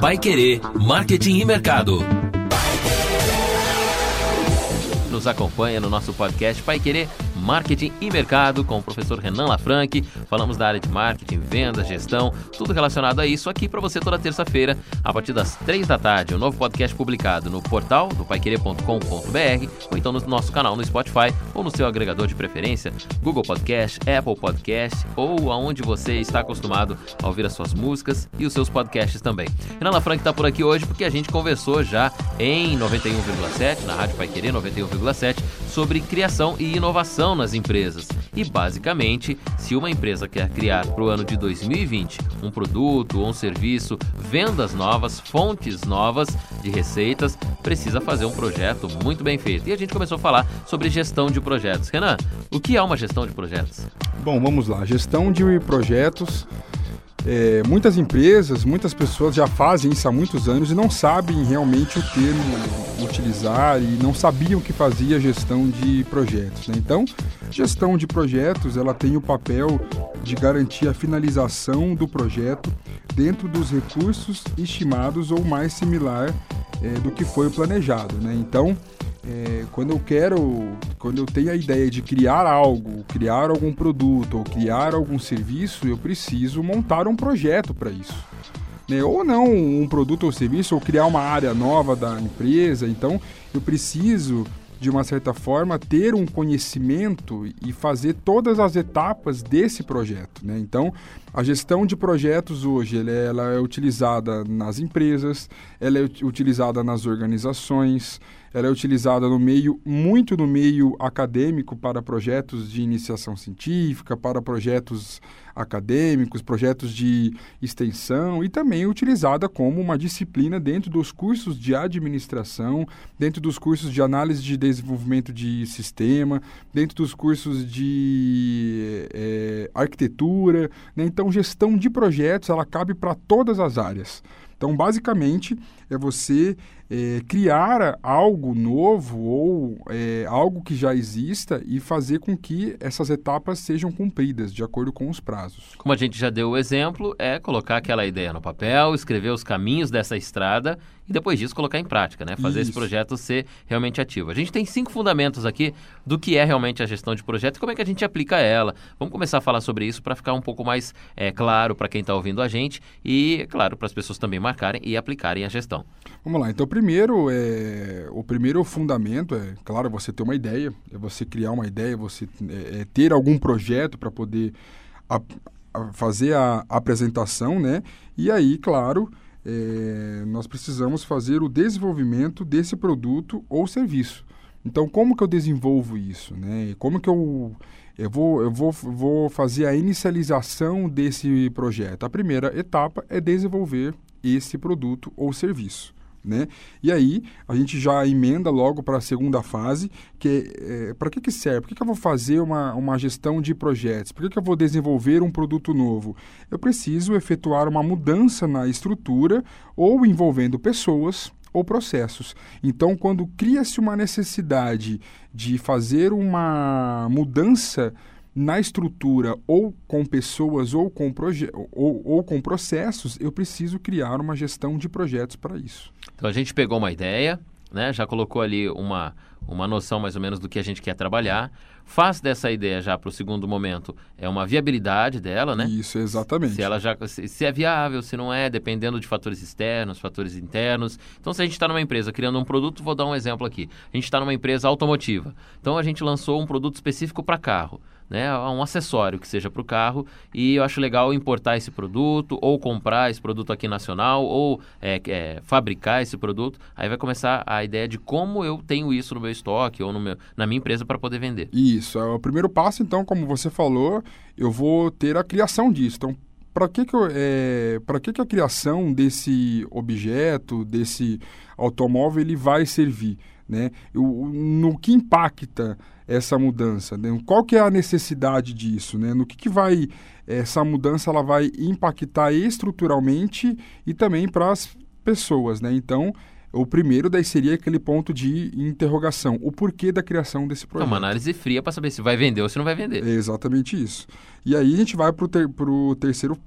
Pai Querer Marketing e Mercado. Nos acompanha no nosso podcast Pai Querer Marketing e Mercado com o professor Renan Lafranque. Falamos da área de marketing, vendas, gestão, tudo relacionado a isso aqui para você toda terça-feira, a partir das três da tarde. Um novo podcast publicado no portal do paiquerer.com.br ou então no nosso canal no Spotify ou no seu agregador de preferência, Google Podcast, Apple Podcast ou aonde você está acostumado a ouvir as suas músicas e os seus podcasts também. Renan Lafranque está por aqui hoje porque a gente conversou já em 91,7, na Rádio Pai Querer 91,7, sobre criação e inovação nas empresas. E basicamente, se uma empresa quer criar para o ano de 2020 um produto ou um serviço, vendas novas, fontes novas de receitas, precisa fazer um projeto muito bem feito. E a gente começou a falar sobre gestão de projetos. Renan, o que é uma gestão de projetos? Bom, vamos lá. Gestão de projetos é, muitas empresas, muitas pessoas já fazem isso há muitos anos e não sabem realmente o termo utilizar e não sabiam que fazia gestão de projetos. Né? Então, gestão de projetos ela tem o papel de garantir a finalização do projeto dentro dos recursos estimados ou mais similar é, do que foi planejado. Né? Então, é, quando eu quero, quando eu tenho a ideia de criar algo, criar algum produto ou criar algum serviço, eu preciso montar um projeto para isso. Né? Ou não um produto ou serviço, ou criar uma área nova da empresa. Então, eu preciso de uma certa forma, ter um conhecimento e fazer todas as etapas desse projeto. Né? Então, a gestão de projetos hoje ela é, é utilizada nas empresas, ela é utilizada nas organizações, ela é utilizada no meio, muito no meio acadêmico para projetos de iniciação científica, para projetos acadêmicos, projetos de extensão e também utilizada como uma disciplina dentro dos cursos de administração, dentro dos cursos de análise de desenvolvimento de sistema, dentro dos cursos de é, arquitetura. Né? Então, gestão de projetos ela cabe para todas as áreas. Então, basicamente, é você é, criar algo novo ou é, algo que já exista e fazer com que essas etapas sejam cumpridas de acordo com os prazos. Como a gente já deu o exemplo, é colocar aquela ideia no papel, escrever os caminhos dessa estrada e depois disso colocar em prática, né? Fazer Isso. esse projeto ser realmente ativo. A gente tem cinco fundamentos aqui do que é realmente a gestão de projeto e como é que a gente aplica ela. Vamos começar a falar sobre isso para ficar um pouco mais é, claro para quem está ouvindo a gente e, claro, para as pessoas também marcarem e aplicarem a gestão. Vamos lá. Então, primeiro, é, o primeiro fundamento é, claro, você ter uma ideia, é você criar uma ideia, você é, é ter algum projeto para poder a, a fazer a apresentação, né? E aí, claro, é, nós precisamos fazer o desenvolvimento desse produto ou serviço. Então, como que eu desenvolvo isso? Né? Como que eu, eu, vou, eu vou, vou fazer a inicialização desse projeto? A primeira etapa é desenvolver esse produto ou serviço. Né? E aí a gente já emenda logo para a segunda fase, que é, para que, que serve? Por que, que eu vou fazer uma, uma gestão de projetos? Por que, que eu vou desenvolver um produto novo? Eu preciso efetuar uma mudança na estrutura ou envolvendo pessoas ou processos. Então, quando cria-se uma necessidade de fazer uma mudança na estrutura ou com pessoas ou com, ou, ou com processos, eu preciso criar uma gestão de projetos para isso. Então a gente pegou uma ideia, né, já colocou ali uma, uma noção mais ou menos do que a gente quer trabalhar, faz dessa ideia já para o segundo momento é uma viabilidade dela, né? Isso, exatamente. Se ela já se, é viável, se não é, dependendo de fatores externos, fatores internos. Então, se a gente está numa empresa criando um produto, vou dar um exemplo aqui. A gente está numa empresa automotiva. Então, a gente lançou um produto específico para carro né, um acessório que seja para o carro e eu acho legal importar esse produto ou comprar esse produto aqui nacional ou é, é, fabricar esse produto. Aí vai começar a ideia de como eu tenho isso no meu estoque ou meu, na minha empresa para poder vender. Isso, é o primeiro passo então, como você falou, eu vou ter a criação disso. Então, para que, que, é, que, que a criação desse objeto, desse automóvel, ele vai servir? Né? Eu, no que impacta essa mudança? Né? Qual que é a necessidade disso? Né? No que, que vai essa mudança ela vai impactar estruturalmente e também para as pessoas, né? Então, o primeiro daí seria aquele ponto de interrogação, o porquê da criação desse projeto. É uma análise fria para saber se vai vender ou se não vai vender. É exatamente isso. E aí a gente vai para o ter, terceiro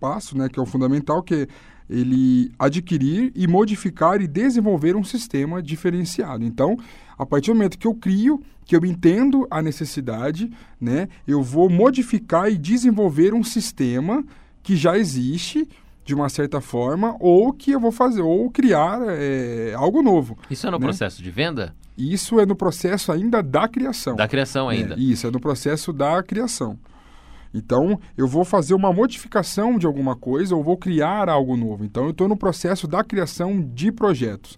passo, né, que é o fundamental, que é ele adquirir e modificar e desenvolver um sistema diferenciado. Então, a partir do momento que eu crio, que eu entendo a necessidade, né, eu vou modificar e desenvolver um sistema que já existe de uma certa forma, ou que eu vou fazer, ou criar é, algo novo. Isso é no né? processo de venda? Isso é no processo ainda da criação. Da criação ainda. É, isso, é no processo da criação. Então, eu vou fazer uma modificação de alguma coisa ou vou criar algo novo. Então, eu estou no processo da criação de projetos.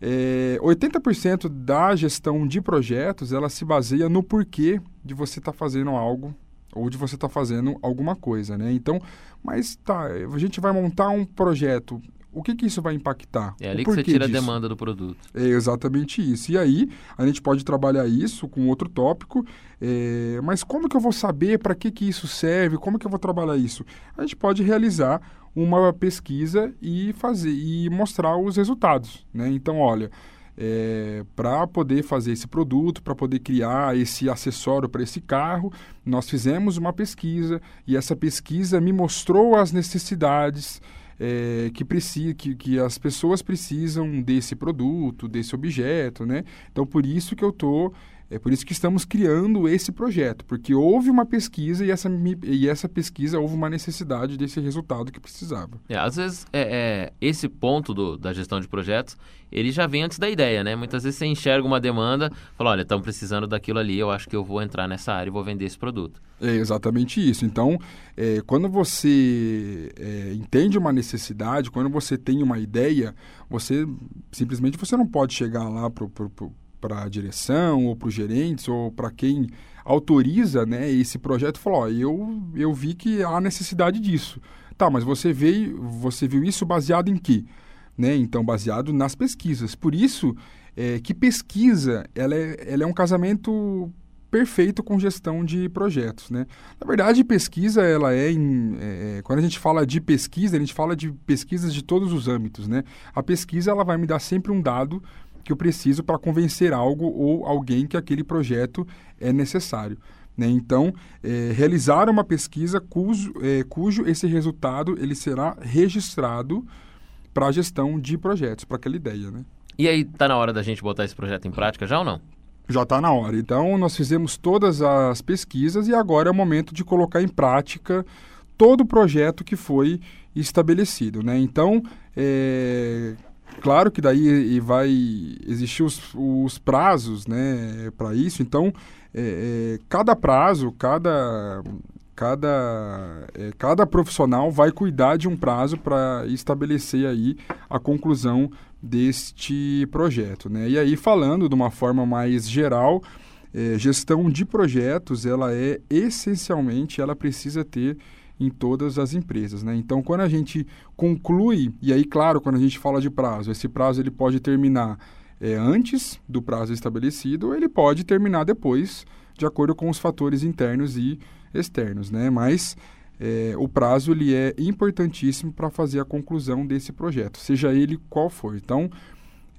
É, 80% da gestão de projetos ela se baseia no porquê de você estar tá fazendo algo ou de você estar tá fazendo alguma coisa, né? Então, mas tá, a gente vai montar um projeto. O que, que isso vai impactar? É ali que você tira disso? a demanda do produto. É exatamente isso. E aí, a gente pode trabalhar isso com outro tópico, é, mas como que eu vou saber para que, que isso serve? Como que eu vou trabalhar isso? A gente pode realizar uma pesquisa e fazer e mostrar os resultados. Né? Então, olha, é, para poder fazer esse produto, para poder criar esse acessório para esse carro, nós fizemos uma pesquisa e essa pesquisa me mostrou as necessidades é, que, precisa, que, que as pessoas precisam desse produto, desse objeto, né? Então, por isso que eu estou é por isso que estamos criando esse projeto, porque houve uma pesquisa e essa, e essa pesquisa houve uma necessidade desse resultado que precisava. É, às vezes, é, é, esse ponto do, da gestão de projetos, ele já vem antes da ideia, né? Muitas vezes você enxerga uma demanda, fala, olha, estão precisando daquilo ali, eu acho que eu vou entrar nessa área e vou vender esse produto. É exatamente isso. Então, é, quando você é, entende uma necessidade, quando você tem uma ideia, você simplesmente você não pode chegar lá para para a direção ou para os gerentes ou para quem autoriza né, esse projeto falou, eu, eu vi que há necessidade disso. Tá, mas você veio, você viu isso baseado em quê? Né? Então, baseado nas pesquisas. Por isso é, que pesquisa ela é, ela é um casamento perfeito com gestão de projetos, né? Na verdade, pesquisa ela é, em, é, quando a gente fala de pesquisa, a gente fala de pesquisas de todos os âmbitos, né? A pesquisa ela vai me dar sempre um dado que eu preciso para convencer algo ou alguém que aquele projeto é necessário. Né? Então, é, realizar uma pesquisa cujo, é, cujo esse resultado ele será registrado para a gestão de projetos, para aquela ideia. Né? E aí, está na hora da gente botar esse projeto em prática já ou não? Já está na hora. Então, nós fizemos todas as pesquisas e agora é o momento de colocar em prática todo o projeto que foi estabelecido. Né? Então, é, Claro que daí vai existir os, os prazos né, para isso, então é, é, cada prazo, cada, cada, é, cada profissional vai cuidar de um prazo para estabelecer aí a conclusão deste projeto. Né? E aí, falando de uma forma mais geral, é, gestão de projetos, ela é essencialmente, ela precisa ter em todas as empresas. Né? Então, quando a gente conclui, e aí, claro, quando a gente fala de prazo, esse prazo ele pode terminar é, antes do prazo estabelecido ou ele pode terminar depois, de acordo com os fatores internos e externos. Né? Mas é, o prazo ele é importantíssimo para fazer a conclusão desse projeto, seja ele qual for. Então,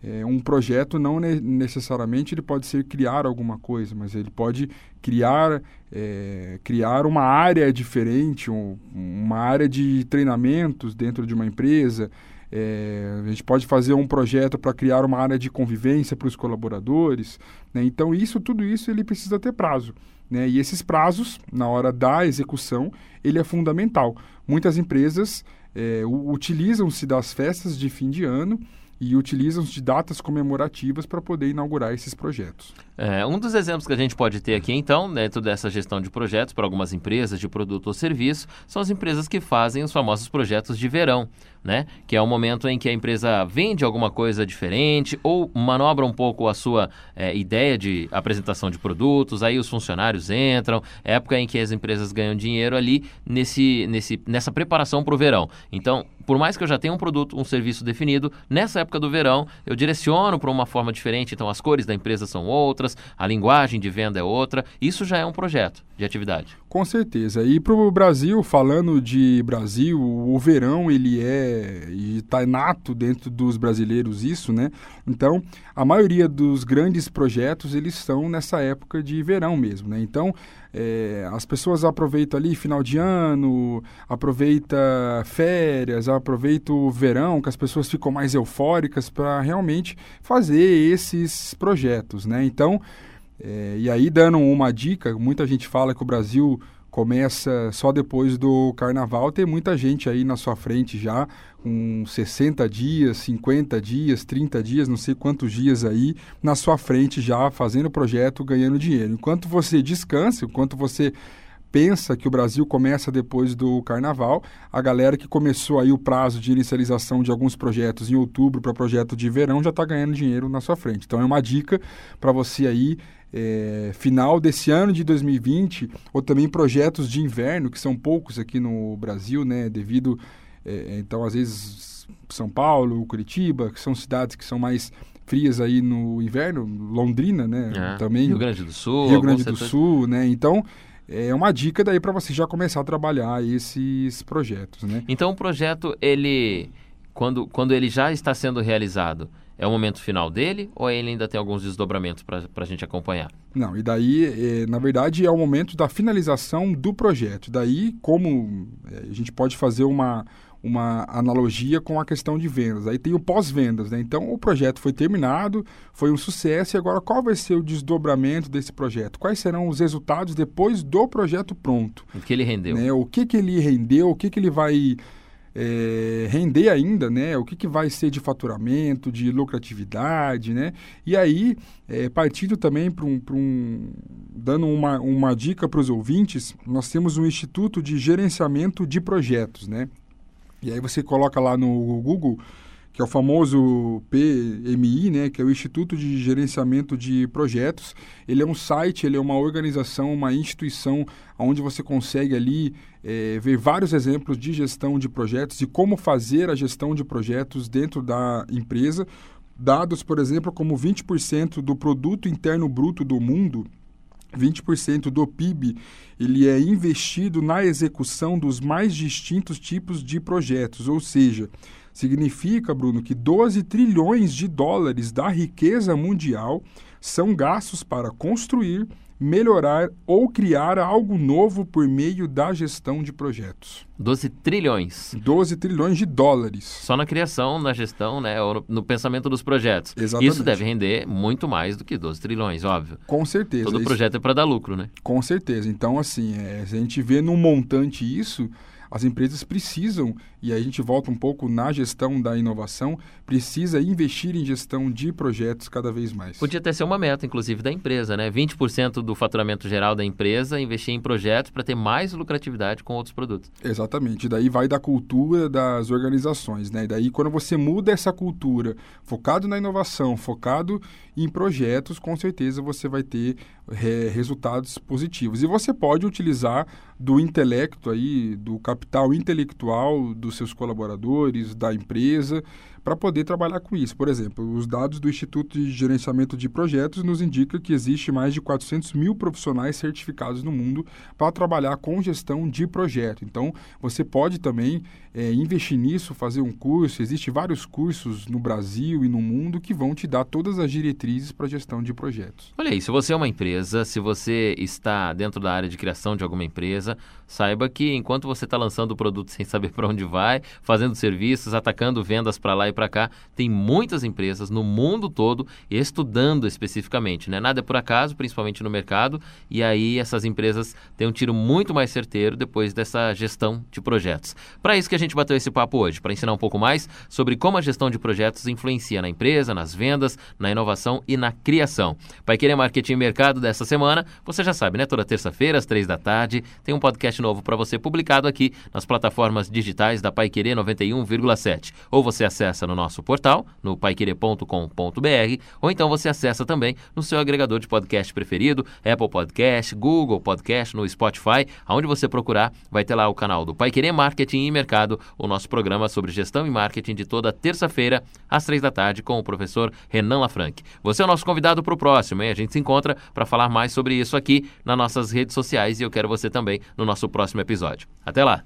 é, um projeto não necessariamente ele pode ser criar alguma coisa, mas ele pode criar, é, criar uma área diferente, um, uma área de treinamentos dentro de uma empresa. É, a gente pode fazer um projeto para criar uma área de convivência para os colaboradores. Né? Então, isso, tudo isso, ele precisa ter prazo. Né? E esses prazos, na hora da execução, ele é fundamental. Muitas empresas é, utilizam-se das festas de fim de ano e utilizam de datas comemorativas para poder inaugurar esses projetos. É, um dos exemplos que a gente pode ter aqui, então, dentro dessa gestão de projetos para algumas empresas de produto ou serviço, são as empresas que fazem os famosos projetos de verão, né? Que é o momento em que a empresa vende alguma coisa diferente ou manobra um pouco a sua é, ideia de apresentação de produtos, aí os funcionários entram, época em que as empresas ganham dinheiro ali nesse, nesse, nessa preparação para o verão. Então, por mais que eu já tenha um produto, um serviço definido, nessa época do verão eu direciono para uma forma diferente, então as cores da empresa são outras, a linguagem de venda é outra. Isso já é um projeto de atividade. Com certeza. E para o Brasil, falando de Brasil, o verão ele é e está nato dentro dos brasileiros isso, né? Então, a maioria dos grandes projetos eles estão nessa época de verão mesmo, né? Então, é, as pessoas aproveitam ali final de ano, aproveita férias, aproveita o verão, que as pessoas ficam mais eufóricas para realmente fazer esses projetos, né? Então, é, e aí dando uma dica, muita gente fala que o Brasil começa só depois do carnaval. Tem muita gente aí na sua frente já, com 60 dias, 50 dias, 30 dias, não sei quantos dias aí, na sua frente já fazendo projeto, ganhando dinheiro. Enquanto você descansa, enquanto você pensa que o Brasil começa depois do carnaval, a galera que começou aí o prazo de inicialização de alguns projetos em outubro para projeto de verão já está ganhando dinheiro na sua frente. Então é uma dica para você aí é, final desse ano de 2020, ou também projetos de inverno, que são poucos aqui no Brasil, né? Devido, é, então, às vezes, São Paulo, Curitiba, que são cidades que são mais frias aí no inverno, Londrina, né? É. Também. Rio Grande do Sul. Rio Grande do setor... Sul, né? Então, é uma dica daí para você já começar a trabalhar esses projetos, né? Então, o projeto, ele, quando, quando ele já está sendo realizado, é o momento final dele ou ele ainda tem alguns desdobramentos para a gente acompanhar? Não, e daí, é, na verdade, é o momento da finalização do projeto. Daí, como é, a gente pode fazer uma, uma analogia com a questão de vendas. Aí tem o pós-vendas, né? Então, o projeto foi terminado, foi um sucesso, e agora qual vai ser o desdobramento desse projeto? Quais serão os resultados depois do projeto pronto? O que ele rendeu? Né? O que, que ele rendeu, o que, que ele vai é, render ainda, né? O que, que vai ser de faturamento, de lucratividade, né? E aí, é, partindo também para um, um, dando uma, uma dica para os ouvintes, nós temos um Instituto de Gerenciamento de Projetos, né? E aí você coloca lá no Google que é o famoso PMI, né, que é o Instituto de Gerenciamento de Projetos. Ele é um site, ele é uma organização, uma instituição onde você consegue ali é, ver vários exemplos de gestão de projetos e como fazer a gestão de projetos dentro da empresa. Dados, por exemplo, como 20% do produto interno bruto do mundo 20% do PIB ele é investido na execução dos mais distintos tipos de projetos, ou seja, Significa, Bruno, que 12 trilhões de dólares da riqueza mundial são gastos para construir, melhorar ou criar algo novo por meio da gestão de projetos. 12 trilhões. 12 trilhões de dólares. Só na criação, na gestão, né, no pensamento dos projetos. Exatamente. Isso deve render muito mais do que 12 trilhões, óbvio. Com certeza. Todo isso... projeto é para dar lucro, né? Com certeza. Então, assim, é, se a gente vê num montante isso, as empresas precisam, e aí a gente volta um pouco na gestão da inovação, precisa investir em gestão de projetos cada vez mais. Podia até ser uma meta, inclusive, da empresa, né? 20% do faturamento geral da empresa investir em projetos para ter mais lucratividade com outros produtos. Exatamente. E daí vai da cultura das organizações, né? E daí quando você muda essa cultura, focado na inovação, focado em projetos, com certeza você vai ter é, resultados positivos. E você pode utilizar do intelecto aí, do capital intelectual dos seus colaboradores, da empresa, para poder trabalhar com isso. Por exemplo, os dados do Instituto de Gerenciamento de Projetos nos indicam que existe mais de 400 mil profissionais certificados no mundo para trabalhar com gestão de projeto. Então, você pode também é, investir nisso, fazer um curso. Existem vários cursos no Brasil e no mundo que vão te dar todas as diretrizes para gestão de projetos. Olha aí, se você é uma empresa, se você está dentro da área de criação de alguma empresa, saiba que enquanto você está lançando o produto sem saber para onde vai, fazendo serviços, atacando vendas para lá e para cá, tem muitas empresas no mundo todo estudando especificamente, né? Nada é por acaso, principalmente no mercado, e aí essas empresas têm um tiro muito mais certeiro depois dessa gestão de projetos. Para isso que a gente bateu esse papo hoje, para ensinar um pouco mais sobre como a gestão de projetos influencia na empresa, nas vendas, na inovação e na criação. Pai Querer Marketing e Mercado dessa semana, você já sabe, né? Toda terça-feira, às três da tarde, tem um podcast novo para você publicado aqui nas plataformas digitais da Pai Querer 91,7. Ou você acessa no nosso portal, no paiquerê.com.br, ou então você acessa também no seu agregador de podcast preferido, Apple Podcast, Google Podcast, no Spotify, aonde você procurar, vai ter lá o canal do Pai Querer Marketing e Mercado, o nosso programa sobre gestão e marketing de toda terça-feira, às três da tarde, com o professor Renan Lafranc. Você é o nosso convidado para o próximo, hein? A gente se encontra para falar mais sobre isso aqui nas nossas redes sociais e eu quero você também no nosso próximo episódio. Até lá!